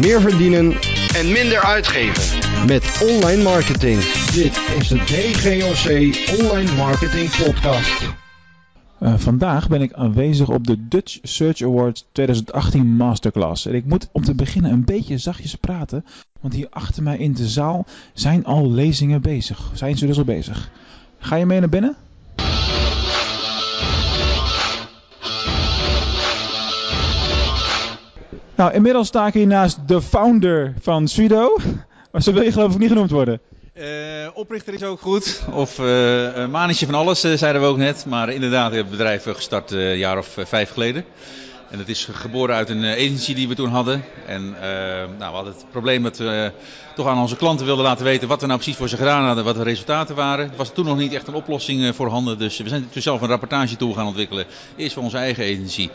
meer verdienen en minder uitgeven. met online marketing. Dit is de DGOC Online Marketing Podcast. Uh, vandaag ben ik aanwezig op de Dutch Search Awards 2018 Masterclass. En ik moet om te beginnen een beetje zachtjes praten, want hier achter mij in de zaal zijn al lezingen bezig. Zijn ze dus al bezig? Ga je mee naar binnen? Nou, inmiddels sta ik hier naast de founder van Sudo. Maar zo wil je geloof ik niet genoemd worden. Uh, oprichter is ook goed. Of uh, manetje van alles, uh, zeiden we ook net. Maar inderdaad, we het bedrijf gestart een jaar of vijf geleden. En dat is geboren uit een agency die we toen hadden. En nou, we hadden het probleem dat we toch aan onze klanten wilden laten weten wat we nou precies voor ze gedaan hadden, wat de resultaten waren. Er was toen nog niet echt een oplossing voorhanden. Dus we zijn toen zelf een rapportage tool gaan ontwikkelen. Eerst voor onze eigen agency.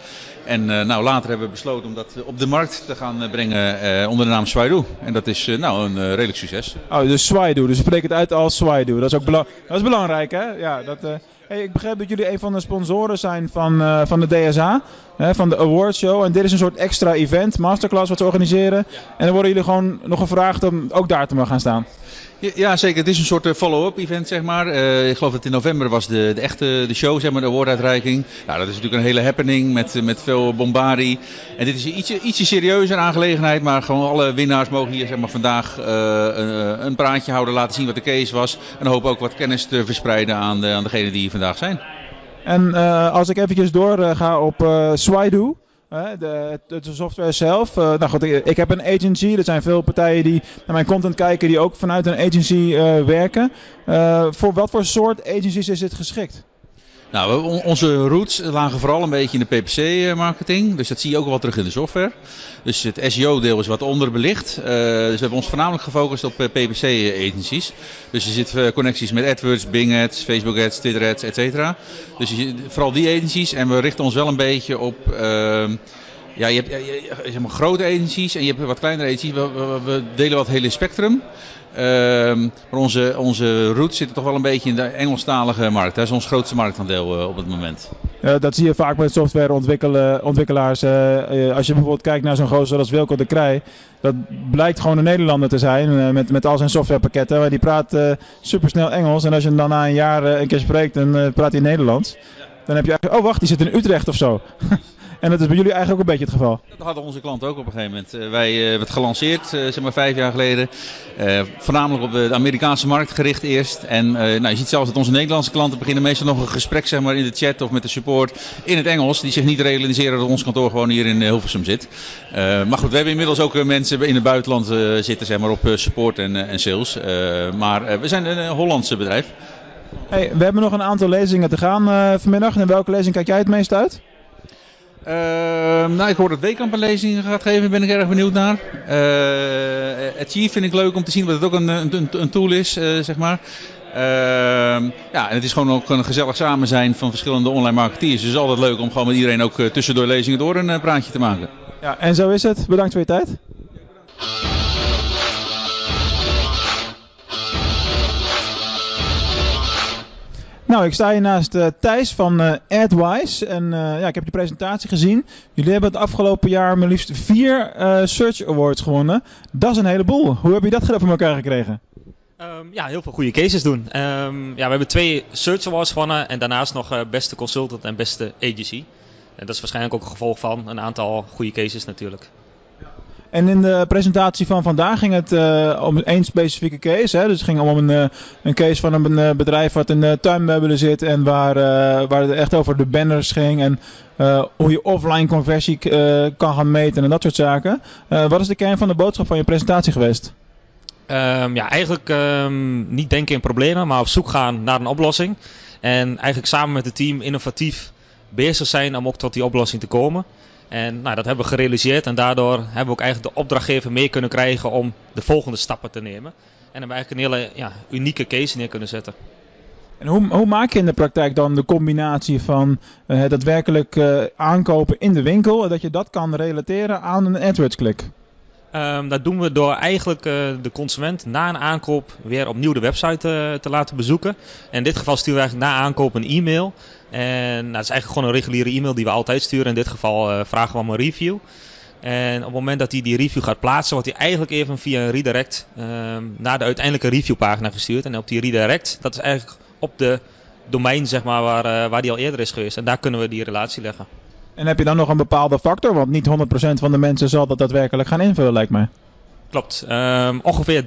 En nou, later hebben we besloten om dat op de markt te gaan brengen onder de naam Swaido. En dat is nou een redelijk succes. Oh, dus Swaido. Dus spreek het uit als Swaido. Dat is ook bela dat is belangrijk, hè? Ja, dat... Ik begrijp dat jullie een van de sponsoren zijn van, uh, van de DSA, hè, van de Award Show. En dit is een soort extra event, masterclass wat ze organiseren. En dan worden jullie gewoon nog gevraagd om ook daar te mogen gaan staan. Ja, zeker. Het is een soort follow-up event, zeg maar. Uh, ik geloof dat in november was de, de echte de show, zeg maar, de awarduitreiking. Nou, dat is natuurlijk een hele happening met, met veel bombardie. En dit is een ietsje, ietsje serieuzer aangelegenheid, maar gewoon alle winnaars mogen hier zeg maar, vandaag uh, een, een praatje houden, laten zien wat de case was. En hopen ook wat kennis te verspreiden aan, de, aan degenen die hier vandaag zijn. En uh, als ik eventjes doorga op uh, Swaido, de, de, software zelf. Nou goed, ik, ik, heb een agency. Er zijn veel partijen die naar mijn content kijken die ook vanuit een agency werken. Voor wat voor soort agencies is dit geschikt? Nou, onze roots lagen vooral een beetje in de PPC-marketing. Dus dat zie je ook wel terug in de software. Dus het SEO-deel is wat onderbelicht. Uh, dus we hebben ons voornamelijk gefocust op PPC-agencies. Dus je zit connecties met AdWords, Bing Ads, Facebook Ads, Twitter Ads, et cetera. Dus vooral die agencies. En we richten ons wel een beetje op... Uh, ja, je hebt je, maar, grote agencies en je hebt wat kleinere agencies. We, delen wat hele spectrum. Uh, maar onze, onze roots zitten toch wel een beetje in de Engelstalige markt. Dat is ons grootste marktaandeel uh, op het moment. Dat zie je vaak met softwareontwikkelaars. als je bijvoorbeeld kijkt naar zo'n gozer als Wilco de Krij. Dat blijkt gewoon een Nederlander te zijn met, met al zijn softwarepakketten. Maar die praat supersnel Engels. En als je hem dan na een jaar een keer spreekt, dan praat hij Nederlands. Dan heb je eigenlijk, oh wacht, die zit in Utrecht of zo. En dat is bij jullie eigenlijk ook een beetje het geval. Dat hadden onze klanten ook op een gegeven moment. Uh, wij hebben het gelanceerd, uh, zeg maar vijf jaar geleden. voornamelijk op de Amerikaanse markt gericht eerst. En nou, je ziet zelfs dat onze Nederlandse klanten beginnen meestal nog een gesprek zeg maar, in de chat of met de support in het Engels. Die zich niet realiseren dat ons kantoor gewoon hier in Hilversum zit. maar goed, we hebben inmiddels ook mensen in het buitenland zitten zeg maar, op support en, en sales. maar we zijn een Hollandse bedrijf. Hey, we hebben nog een aantal lezingen te gaan vanmiddag. En welke lezing kijk jij het meest uit? Uh, nou, ik hoor dat Wekamp een lezing gaat geven, ben ik erg benieuwd naar. Uh, Achieve vind ik leuk om te zien wat het ook een, een, een tool is, uh, zeg maar. Uh, ja, en het is gewoon ook een gezellig samen zijn van verschillende online marketeers. Dus het is altijd leuk om gewoon met iedereen ook tussendoor lezingen door een praatje te maken. Ja, en zo is het. Bedankt voor je tijd. Nou, ik sta hier naast uh, Thijs van uh, AdWise. En uh, ja, ik heb je presentatie gezien. Jullie hebben het afgelopen jaar maar liefst vier Search Awards gewonnen. Dat is een heleboel. Hoe heb je dat voor elkaar gekregen? Um, ja, heel veel goede cases doen. Um, ja, we hebben twee Search Awards gewonnen. En daarnaast nog beste consultant en beste agency. En dat is waarschijnlijk ook een gevolg van een aantal goede cases natuurlijk. En in de presentatie van vandaag ging het uh, om één specifieke case. Hè? Dus het ging om een, uh, een case van een uh, bedrijf wat in tuinmeubelen zit en waar, waar het echt over de banners ging en hoe je offline conversie kan gaan meten en dat soort zaken. wat is de kern van de boodschap van je presentatie geweest? Um, ja, eigenlijk um, niet denken in problemen, maar op zoek gaan naar een oplossing. En eigenlijk samen met het team innovatief bezig zijn om ook tot die oplossing te komen. En nou, dat hebben we gerealiseerd en daardoor hebben we ook eigenlijk de opdrachtgever mee kunnen krijgen om de volgende stappen te nemen. En hebben we eigenlijk een hele ja, unieke case neer kunnen zetten. En hoe, hoe, maak je in de praktijk dan de combinatie van uh, het daadwerkelijk uh, aankopen in de winkel dat je dat kan relateren aan een AdWords-klik? Um, dat doen we door eigenlijk uh, de consument na een aankoop weer opnieuw de website te laten bezoeken. En in dit geval sturen we eigenlijk na aankoop een e-mail en nou, dat is eigenlijk gewoon een reguliere e-mail die we altijd sturen. In dit geval uh, vragen we om een review. En op het moment dat hij die review gaat plaatsen, wordt hij eigenlijk even via een redirect ehm, naar de uiteindelijke reviewpagina gestuurd. En op die redirect, dat is eigenlijk op de domein zeg maar, waar, waar die al eerder is geweest. En daar kunnen we die relatie leggen. En heb je dan nog een bepaalde factor? Want niet 100% van de mensen zal dat daadwerkelijk gaan invullen, lijkt mij. Klopt. Um, ongeveer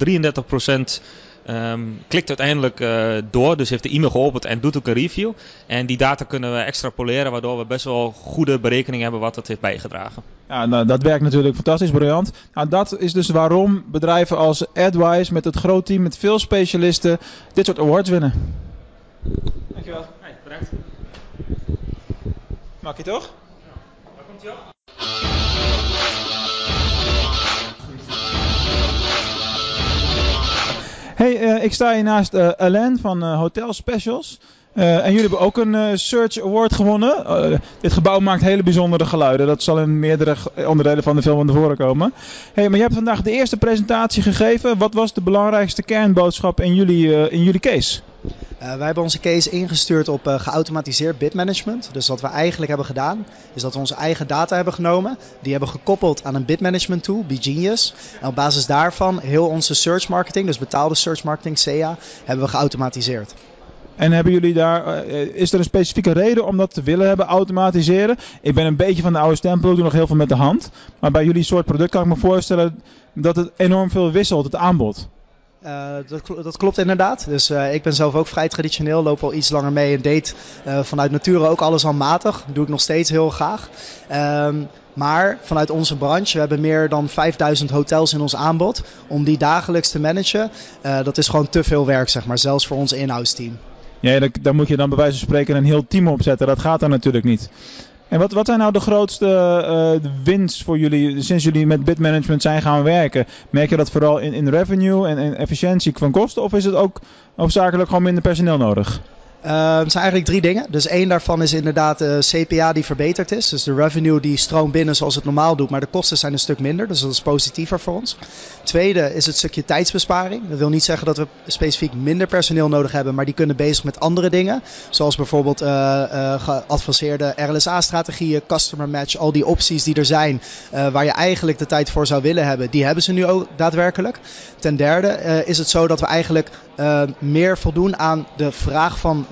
33% Um, klikt uiteindelijk uh, door, dus heeft de e-mail geopend en doet ook een review. En die data kunnen we extrapoleren, waardoor we best wel goede berekening hebben wat dat heeft bijgedragen. Ja, nou, dat werkt natuurlijk fantastisch, briljant. Nou, dat is dus waarom bedrijven als AdWise met het groot team met veel specialisten dit soort awards winnen. Dankjewel. Hey, bedankt. Mag je toch? Hey, uh, ik sta hier naast uh, Alain van uh, Hotel Specials. En jullie hebben ook een Search Award gewonnen. dit gebouw maakt hele bijzondere geluiden. Dat zal in meerdere onderdelen van de film naar voren komen. Hey, maar je hebt vandaag de eerste presentatie gegeven. Wat was de belangrijkste kernboodschap in jullie, in jullie case? Wij hebben onze case ingestuurd op geautomatiseerd bitmanagement. Dus wat we eigenlijk hebben gedaan, is dat we onze eigen data hebben genomen. Die hebben gekoppeld aan een bitmanagement tool, BeGenius. En op basis daarvan heel onze search marketing, dus betaalde search marketing, SEA, hebben we geautomatiseerd. En hebben jullie daar, uh, is er een specifieke reden om dat te willen hebben automatiseren? Ik ben een beetje van de oude stempel, ik doe nog heel veel met de hand. Maar bij jullie soort product kan ik me voorstellen dat het enorm veel wisselt, het aanbod. Uh, dat, dat, klopt inderdaad. Dus uh, ik ben zelf ook vrij traditioneel, loop al iets langer mee en deed vanuit nature ook alles handmatig. Dat doe ik nog steeds heel graag. Um, maar vanuit onze branche, we hebben meer dan 5000 hotels in ons aanbod. Om die dagelijks te managen, dat is gewoon te veel werk, zeg maar, zelfs voor ons in-house team. Ja, daar moet je dan bij wijze van spreken een heel team opzetten. Dat gaat dan natuurlijk niet. En wat, wat zijn nou de grootste uh, winst voor jullie sinds jullie met bitmanagement zijn gaan werken? Merk je dat vooral in, in revenue en, en efficiëntie van kosten? Of is het ook hoofdzakelijk gewoon minder personeel nodig? Uh, het zijn eigenlijk drie dingen. Dus één daarvan is inderdaad de CPA die verbeterd is. Dus de revenue die stroomt binnen zoals het normaal doet, maar de kosten zijn een stuk minder. Dus dat is positiever voor ons. Tweede is het stukje tijdsbesparing. Dat wil niet zeggen dat we specifiek minder personeel nodig hebben, maar die kunnen bezig met andere dingen. Zoals bijvoorbeeld uh, geadvanceerde RLSA-strategieën, customer match, al die opties die er zijn, waar je eigenlijk de tijd voor zou willen hebben, die hebben ze nu ook daadwerkelijk. Ten derde is het zo dat we eigenlijk meer voldoen aan de vraag van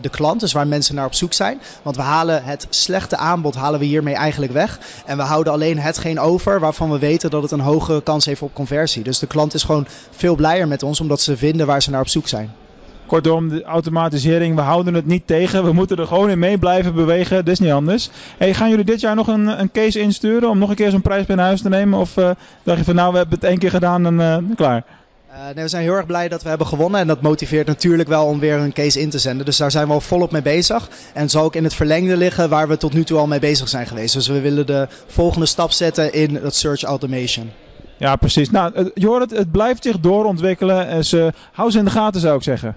de klant, dus waar mensen naar op zoek zijn. Want we halen het slechte aanbod halen we hiermee eigenlijk weg. En we houden alleen hetgeen over waarvan we weten dat het een hogere kans heeft op conversie. Dus de klant is gewoon veel blijer met ons omdat ze vinden waar ze naar op zoek zijn. Kortom, de automatisering, we houden het niet tegen. We moeten er gewoon in mee blijven bewegen. Dat is niet anders. Hey, gaan jullie dit jaar nog een, een case insturen om nog een keer zo'n prijs bij huis te nemen? Of uh, dacht je van nou, we hebben het één keer gedaan en uh, klaar? Uh, nee, we zijn heel erg blij dat we hebben gewonnen. En dat motiveert natuurlijk wel om weer een case in te zenden. Dus daar zijn we al volop mee bezig. En zal ook in het verlengde liggen waar we tot nu toe al mee bezig zijn geweest. Dus we willen de volgende stap zetten in dat search automation. Ja, precies. Nou, je hoort het, blijft zich doorontwikkelen. Dus uh, hou ze in de gaten, zou ik zeggen.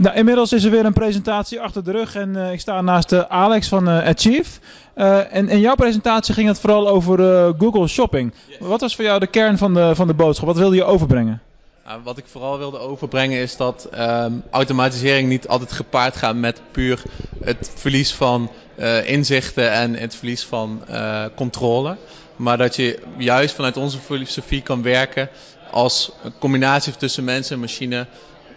Nou, inmiddels is er weer een presentatie achter de rug en uh, ik sta naast uh, Alex van uh, Achieve. en in jouw presentatie ging het vooral over Google Shopping. Yes. Wat was voor jou de kern van de, van de boodschap? Wat wilde je overbrengen? Nou, wat ik vooral wilde overbrengen is dat um, automatisering niet altijd gepaard gaat met puur het verlies van inzichten en het verlies van controle. Maar dat je juist vanuit onze filosofie kan werken als een combinatie tussen mensen en machine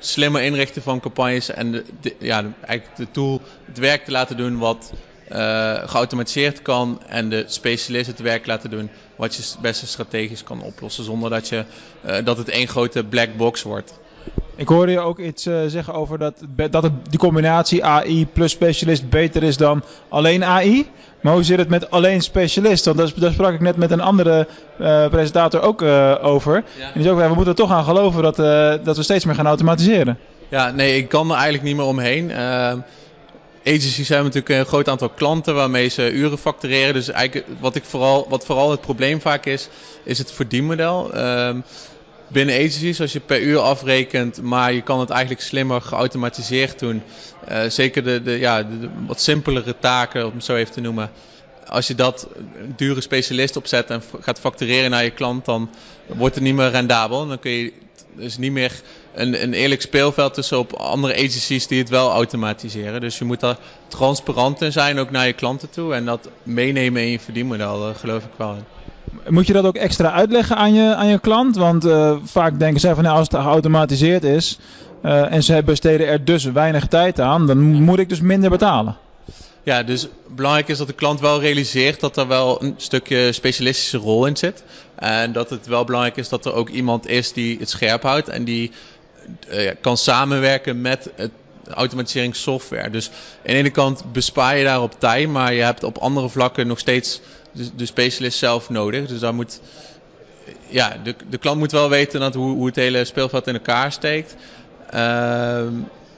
slimmer inrichten van campagnes en de, de, ja, eigenlijk de tool het werk te laten doen wat uh, geautomatiseerd kan en de specialist het werk laten doen wat je het beste strategisch kan oplossen zonder dat, je, uh, dat het één grote black box wordt. Ik hoorde je ook iets uh, zeggen over dat, dat het, die combinatie AI plus specialist beter is dan alleen AI. Maar hoe zit het met alleen specialist? Want daar, daar sprak ik net met een andere uh, presentator ook uh, over. Ja. En die zei ook, we moeten er toch aan geloven dat, dat we steeds meer gaan automatiseren. Ja, nee, ik kan er eigenlijk niet meer omheen. agencies hebben natuurlijk een groot aantal klanten waarmee ze uren factureren. Dus eigenlijk wat, ik vooral, wat vooral het probleem vaak is, is het verdienmodel. Binnen agencies, als je per uur afrekent, maar je kan het eigenlijk slimmer geautomatiseerd doen. Uh, zeker de, de, ja, de, wat simpelere taken, om het zo even te noemen. Als je dat een dure specialist opzet en gaat factureren naar je klant, dan wordt het niet meer rendabel. Dan kun je dus niet meer een, een eerlijk speelveld tussen op andere agencies die het wel automatiseren. Dus je moet daar transparant in zijn, ook naar je klanten toe. En dat meenemen in je verdienmodel, daar geloof ik wel. Moet je dat ook extra uitleggen aan je, aan je klant? Want uh, vaak denken zij van nou, als het geautomatiseerd is uh, en ze besteden er dus weinig tijd aan, dan moet ik dus minder betalen. Ja, dus belangrijk is dat de klant wel realiseert dat er wel een stukje specialistische rol in zit. En dat het wel belangrijk is dat er ook iemand is die het scherp houdt en die uh, kan samenwerken met het automatiseringssoftware. Dus aan de ene kant bespaar je daarop tijd, maar je hebt op andere vlakken nog steeds de, specialist zelf nodig. Dus daar moet, ja, de, de klant moet wel weten dat hoe, hoe het hele speelveld in elkaar steekt. Uh,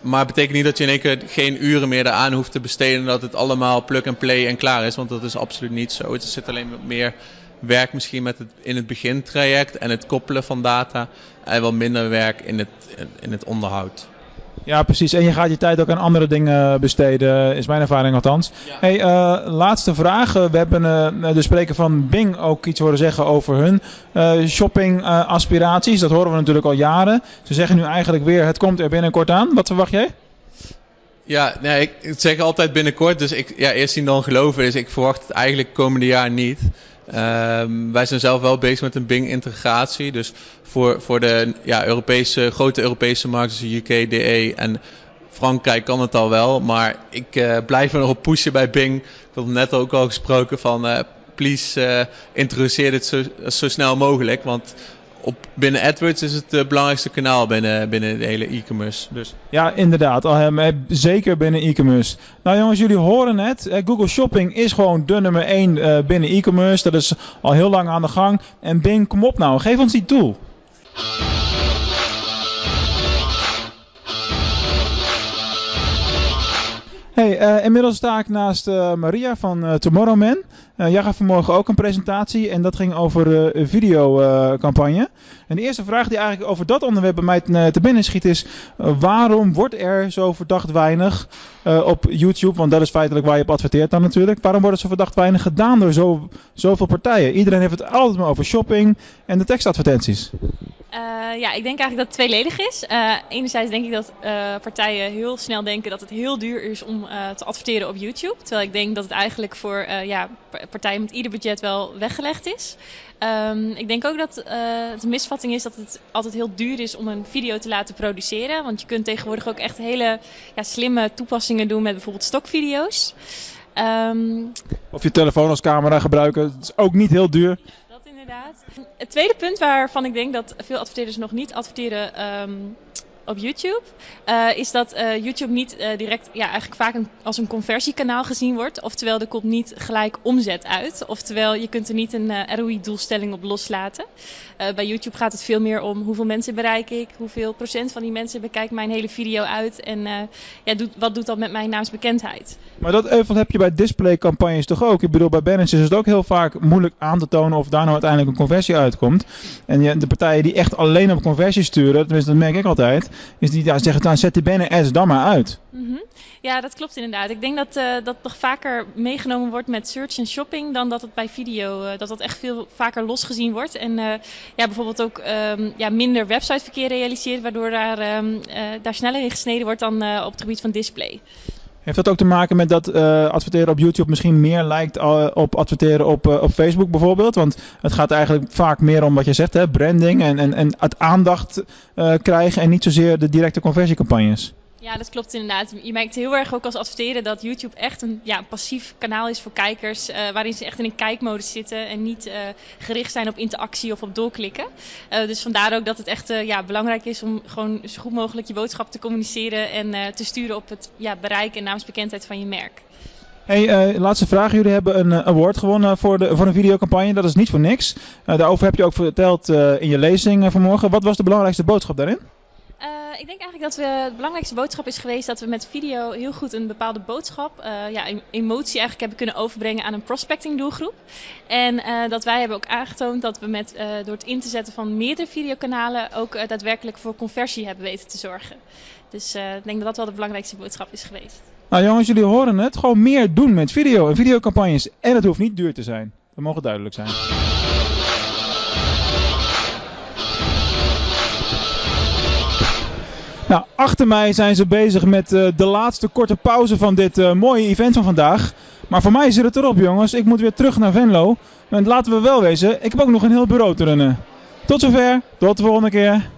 maar het betekent niet dat je in één keer geen uren meer eraan hoeft te besteden. Dat het allemaal plug and play en klaar is. Want dat is absoluut niet zo. Het zit alleen meer werk misschien met het, in het begintraject en het koppelen van data. En wel minder werk in het, in het onderhoud. Ja, precies. En je gaat je tijd ook aan andere dingen besteden, is mijn ervaring althans. Ja. Hey, uh, laatste vraag. We hebben uh, de spreker van Bing ook iets horen zeggen over hun uh, shopping aspiraties. Dat horen we natuurlijk al jaren. Ze zeggen nu eigenlijk weer, het komt er binnenkort aan. Wat verwacht jij? Ja, nee, ik, zeg altijd binnenkort. Dus ik, ja, eerst zien dan geloven. Dus ik verwacht het eigenlijk komende jaar niet. Um, wij zijn zelf wel bezig met een Bing-integratie. Dus voor, voor de ja, Europese, grote Europese markten, dus UK, DE en Frankrijk kan het al wel. Maar ik uh, blijf er nog op pushen bij Bing. Ik had net ook al gesproken van... Uh, please uh, introduceer dit zo, zo snel mogelijk. Want op, binnen AdWords is het het belangrijkste kanaal binnen, binnen de hele e-commerce. Dus. Ja, inderdaad. Zeker binnen e-commerce. Nou jongens, jullie horen het. Google Shopping is gewoon de nummer 1 binnen e-commerce. Dat is al heel lang aan de gang. En Bing, kom op nou. Geef ons die tool. Hey, uh, inmiddels sta ik naast uh, Maria van uh, Tomorrowman. jij gaf vanmorgen ook een presentatie en dat ging over een videocampagne. en de eerste vraag die eigenlijk over dat onderwerp bij mij te binnen schiet is... waarom wordt er zo verdacht weinig op YouTube, want dat is feitelijk waar je op adverteert dan natuurlijk... waarom wordt er zo verdacht weinig gedaan door zo, zoveel partijen? Iedereen heeft het altijd maar over shopping en de tekstadvertenties. Ja, ik denk eigenlijk dat het tweeledig is. Enerzijds denk ik dat partijen heel snel denken dat het heel duur is om te adverteren op YouTube. Terwijl ik denk dat het eigenlijk voor ja, partijen met ieder budget wel weggelegd is. Um, ik denk ook dat het een misvatting is dat het altijd heel duur is om een video te laten produceren. Want je kunt tegenwoordig ook echt hele ja, slimme toepassingen doen met bijvoorbeeld stokvideo's. Um, of je telefoon als camera gebruiken, dat is ook niet heel duur inderdaad. Het tweede punt waarvan ik denk dat veel adverteerders nog niet adverteren um, op YouTube, uh, is dat uh, YouTube niet uh, direct, ja, eigenlijk vaak als een conversiekanaal gezien wordt. Oftewel, er komt niet gelijk omzet uit. Oftewel, je kunt er niet een ROI-doelstelling op loslaten. bij YouTube gaat het veel meer om hoeveel mensen bereik ik, hoeveel procent van die mensen bekijkt mijn hele video uit en ja, doet, wat doet dat met mijn naamsbekendheid. Maar dat euvel heb je bij displaycampagnes toch ook? Ik bedoel, bij banners is het ook heel vaak moeilijk aan te tonen of daar nou uiteindelijk een conversie uitkomt. En de partijen die echt alleen op conversie sturen, tenminste dat merk ik altijd, is die ja, zeggen, dan zet die banner ads dan maar uit. -hmm. Ja, dat klopt inderdaad. Ik denk dat uh, dat nog vaker meegenomen wordt met search en shopping dan dat het bij video, uh, dat dat echt veel vaker losgezien wordt. En ja, bijvoorbeeld ook um, ja, minder websiteverkeer realiseert, waardoor daar, um, daar sneller in gesneden wordt dan op het gebied van display. Heeft dat ook te maken met dat uh, adverteren op YouTube misschien meer lijkt uh, op adverteren op, uh, op Facebook bijvoorbeeld? Want het gaat eigenlijk vaak meer om wat je zegt, hè, branding en, en, en het aandacht krijgen en niet zozeer de directe conversiecampagnes. Ja, dat klopt inderdaad. Je merkt heel erg ook als adverteren dat YouTube echt een ja, passief kanaal is voor kijkers. Uh, waarin ze echt in een kijkmodus zitten en niet uh, gericht zijn op interactie of op doorklikken. Uh, dus vandaar ook dat het echt ja, belangrijk is om gewoon zo goed mogelijk je boodschap te communiceren en te sturen op het ja, bereik en naamsbekendheid van je merk. Hey, laatste vraag. Jullie hebben een award gewonnen voor, de, voor een videocampagne. Dat is niet voor niks. Daarover heb je ook verteld in je lezing vanmorgen. Wat was de belangrijkste boodschap daarin? Uh, ik denk eigenlijk dat we, de belangrijkste boodschap is geweest dat we met video heel goed een bepaalde boodschap, uh, ja, emotie eigenlijk hebben kunnen overbrengen aan een prospecting doelgroep. En uh, dat wij hebben ook aangetoond dat we met, door het in te zetten van meerdere videokanalen ook daadwerkelijk voor conversie hebben weten te zorgen. Dus ik denk dat dat wel de belangrijkste boodschap is geweest. Nou jongens, jullie horen het. Gewoon meer doen met video en videocampagnes. En het hoeft niet duur te zijn. Dat mogen duidelijk zijn. Nou, achter mij zijn ze bezig met uh, de laatste korte pauze van dit uh, mooie event van vandaag. Maar voor mij zit het erop, jongens. Ik moet weer terug naar Venlo. En laten we wel wezen, ik heb ook nog een heel bureau te runnen. Tot zover, tot de volgende keer.